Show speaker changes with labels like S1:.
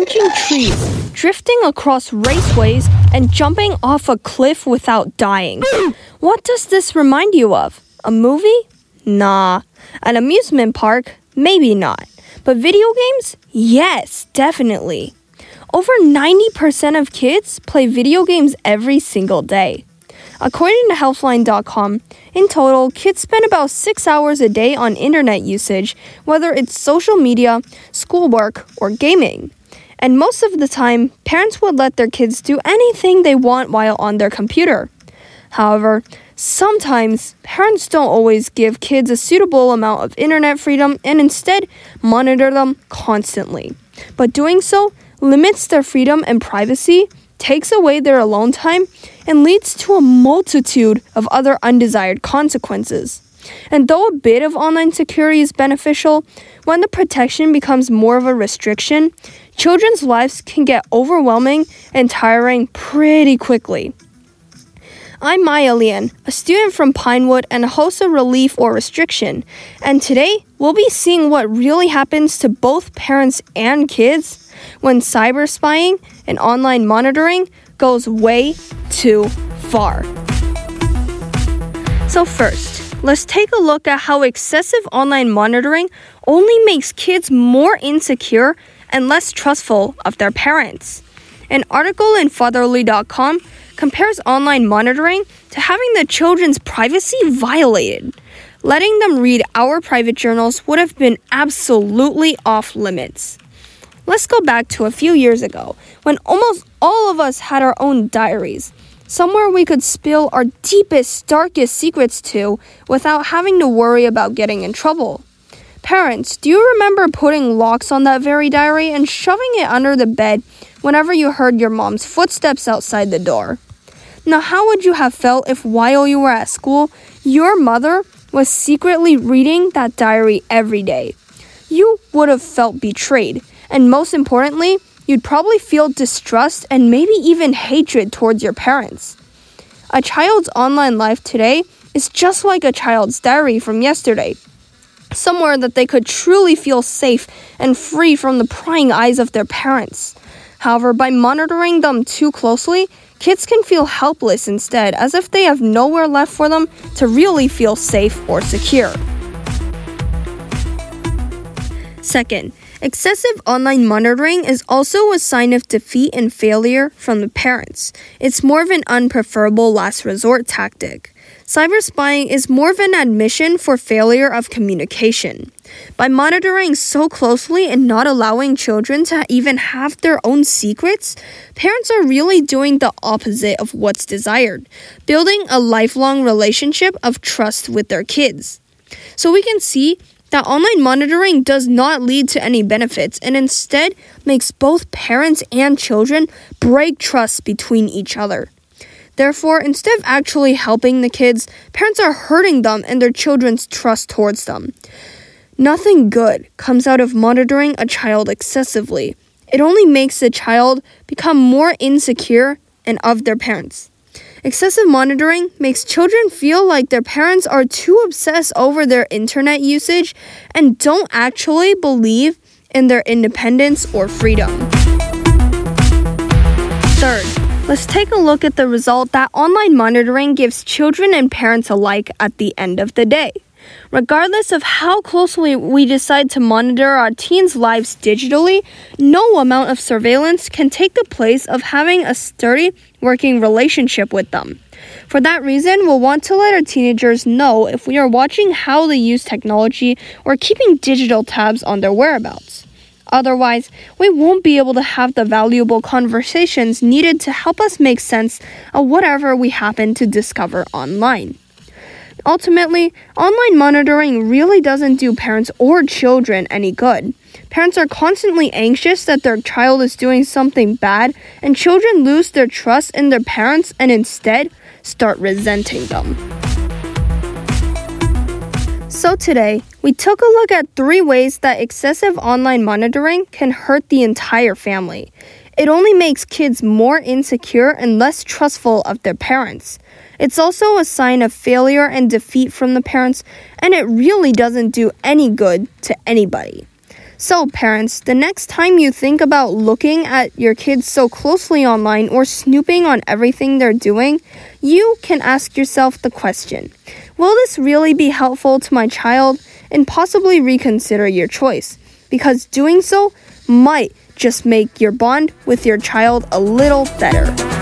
S1: punching trees, drifting across raceways, and jumping off a cliff without dying. what does this remind you of? A movie? Nah. An amusement park? Maybe not. But video games? Yes, definitely. Over 90% of kids play video games every single day. According to Healthline.com, in total, kids spend about six hours a day on internet usage, whether it's social media, schoolwork, or gaming. And most of the time, parents would let their kids do anything they want while on their computer. However, sometimes parents don't always give kids a suitable amount of internet freedom and instead monitor them constantly. But doing so limits their freedom and privacy, takes away their alone time, and leads to a multitude of other undesired consequences. And though a bit of online security is beneficial, when the protection becomes more of a restriction, children's lives can get overwhelming and tiring pretty quickly. I'm Maya Lian, a student from Pinewood and a host of Relief or Restriction, and today we'll be seeing what really happens to both parents and kids when cyber spying and online monitoring goes way too far. So, first, let's take a look at how excessive online monitoring only makes kids more insecure and less trustful of their parents. An article in fatherly.com compares online monitoring to having the children's privacy violated. Letting them read our private journals would have been absolutely off limits. Let's go back to a few years ago when almost all of us had our own diaries, somewhere we could spill our deepest, darkest secrets to without having to worry about getting in trouble. Parents, do you remember putting locks on that very diary and shoving it under the bed whenever you heard your mom's footsteps outside the door? Now, how would you have felt if while you were at school, your mother was secretly reading that diary every day? You would have felt betrayed and most importantly, you'd probably feel distrust and maybe even hatred towards your parents. A child's online life today is just like a child's diary from yesterday. Somewhere that they could truly feel safe and free from the prying eyes of their parents. However, by monitoring them too closely, kids can feel helpless instead, as if they have nowhere left for them to really feel safe or secure. Second, Excessive online monitoring is also a sign of defeat and failure from the parents. It's more of an unpreferable last resort tactic. Cyber spying is more of an admission for failure of communication. By monitoring so closely and not allowing children to even have their own secrets, parents are really doing the opposite of what's desired, building a lifelong relationship of trust with their kids. So we can see that online monitoring does not lead to any benefits and instead makes both parents and children break trust between each other. Therefore, instead of actually helping the kids, parents are hurting them and their children's trust towards them. Nothing good comes out of monitoring a child excessively. It only makes the child become more insecure and of their parents. Excessive monitoring makes children feel like their parents are too obsessed over their internet usage and don't actually believe in their independence or freedom. Third, let's take a look at the result that online monitoring gives children and parents alike at the end of the day. Regardless of how closely we decide to monitor our teens' lives digitally, no amount of surveillance can take the place of having a sturdy working relationship with them. For that reason, we'll want to let our teenagers know if we are watching how they use technology or keeping digital tabs on their whereabouts. Otherwise, we won't be able to have the valuable conversations needed to help us make sense of whatever we happen to discover online. Ultimately, online monitoring really doesn't do parents or children any good. Parents are constantly anxious that their child is doing something bad, and children lose their trust in their parents and instead start resenting them. So, today, we took a look at three ways that excessive online monitoring can hurt the entire family. It only makes kids more insecure and less trustful of their parents. It's also a sign of failure and defeat from the parents, and it really doesn't do any good to anybody. So, parents, the next time you think about looking at your kids so closely online or snooping on everything they're doing, you can ask yourself the question Will this really be helpful to my child? And possibly reconsider your choice, because doing so might just make your bond with your child a little better.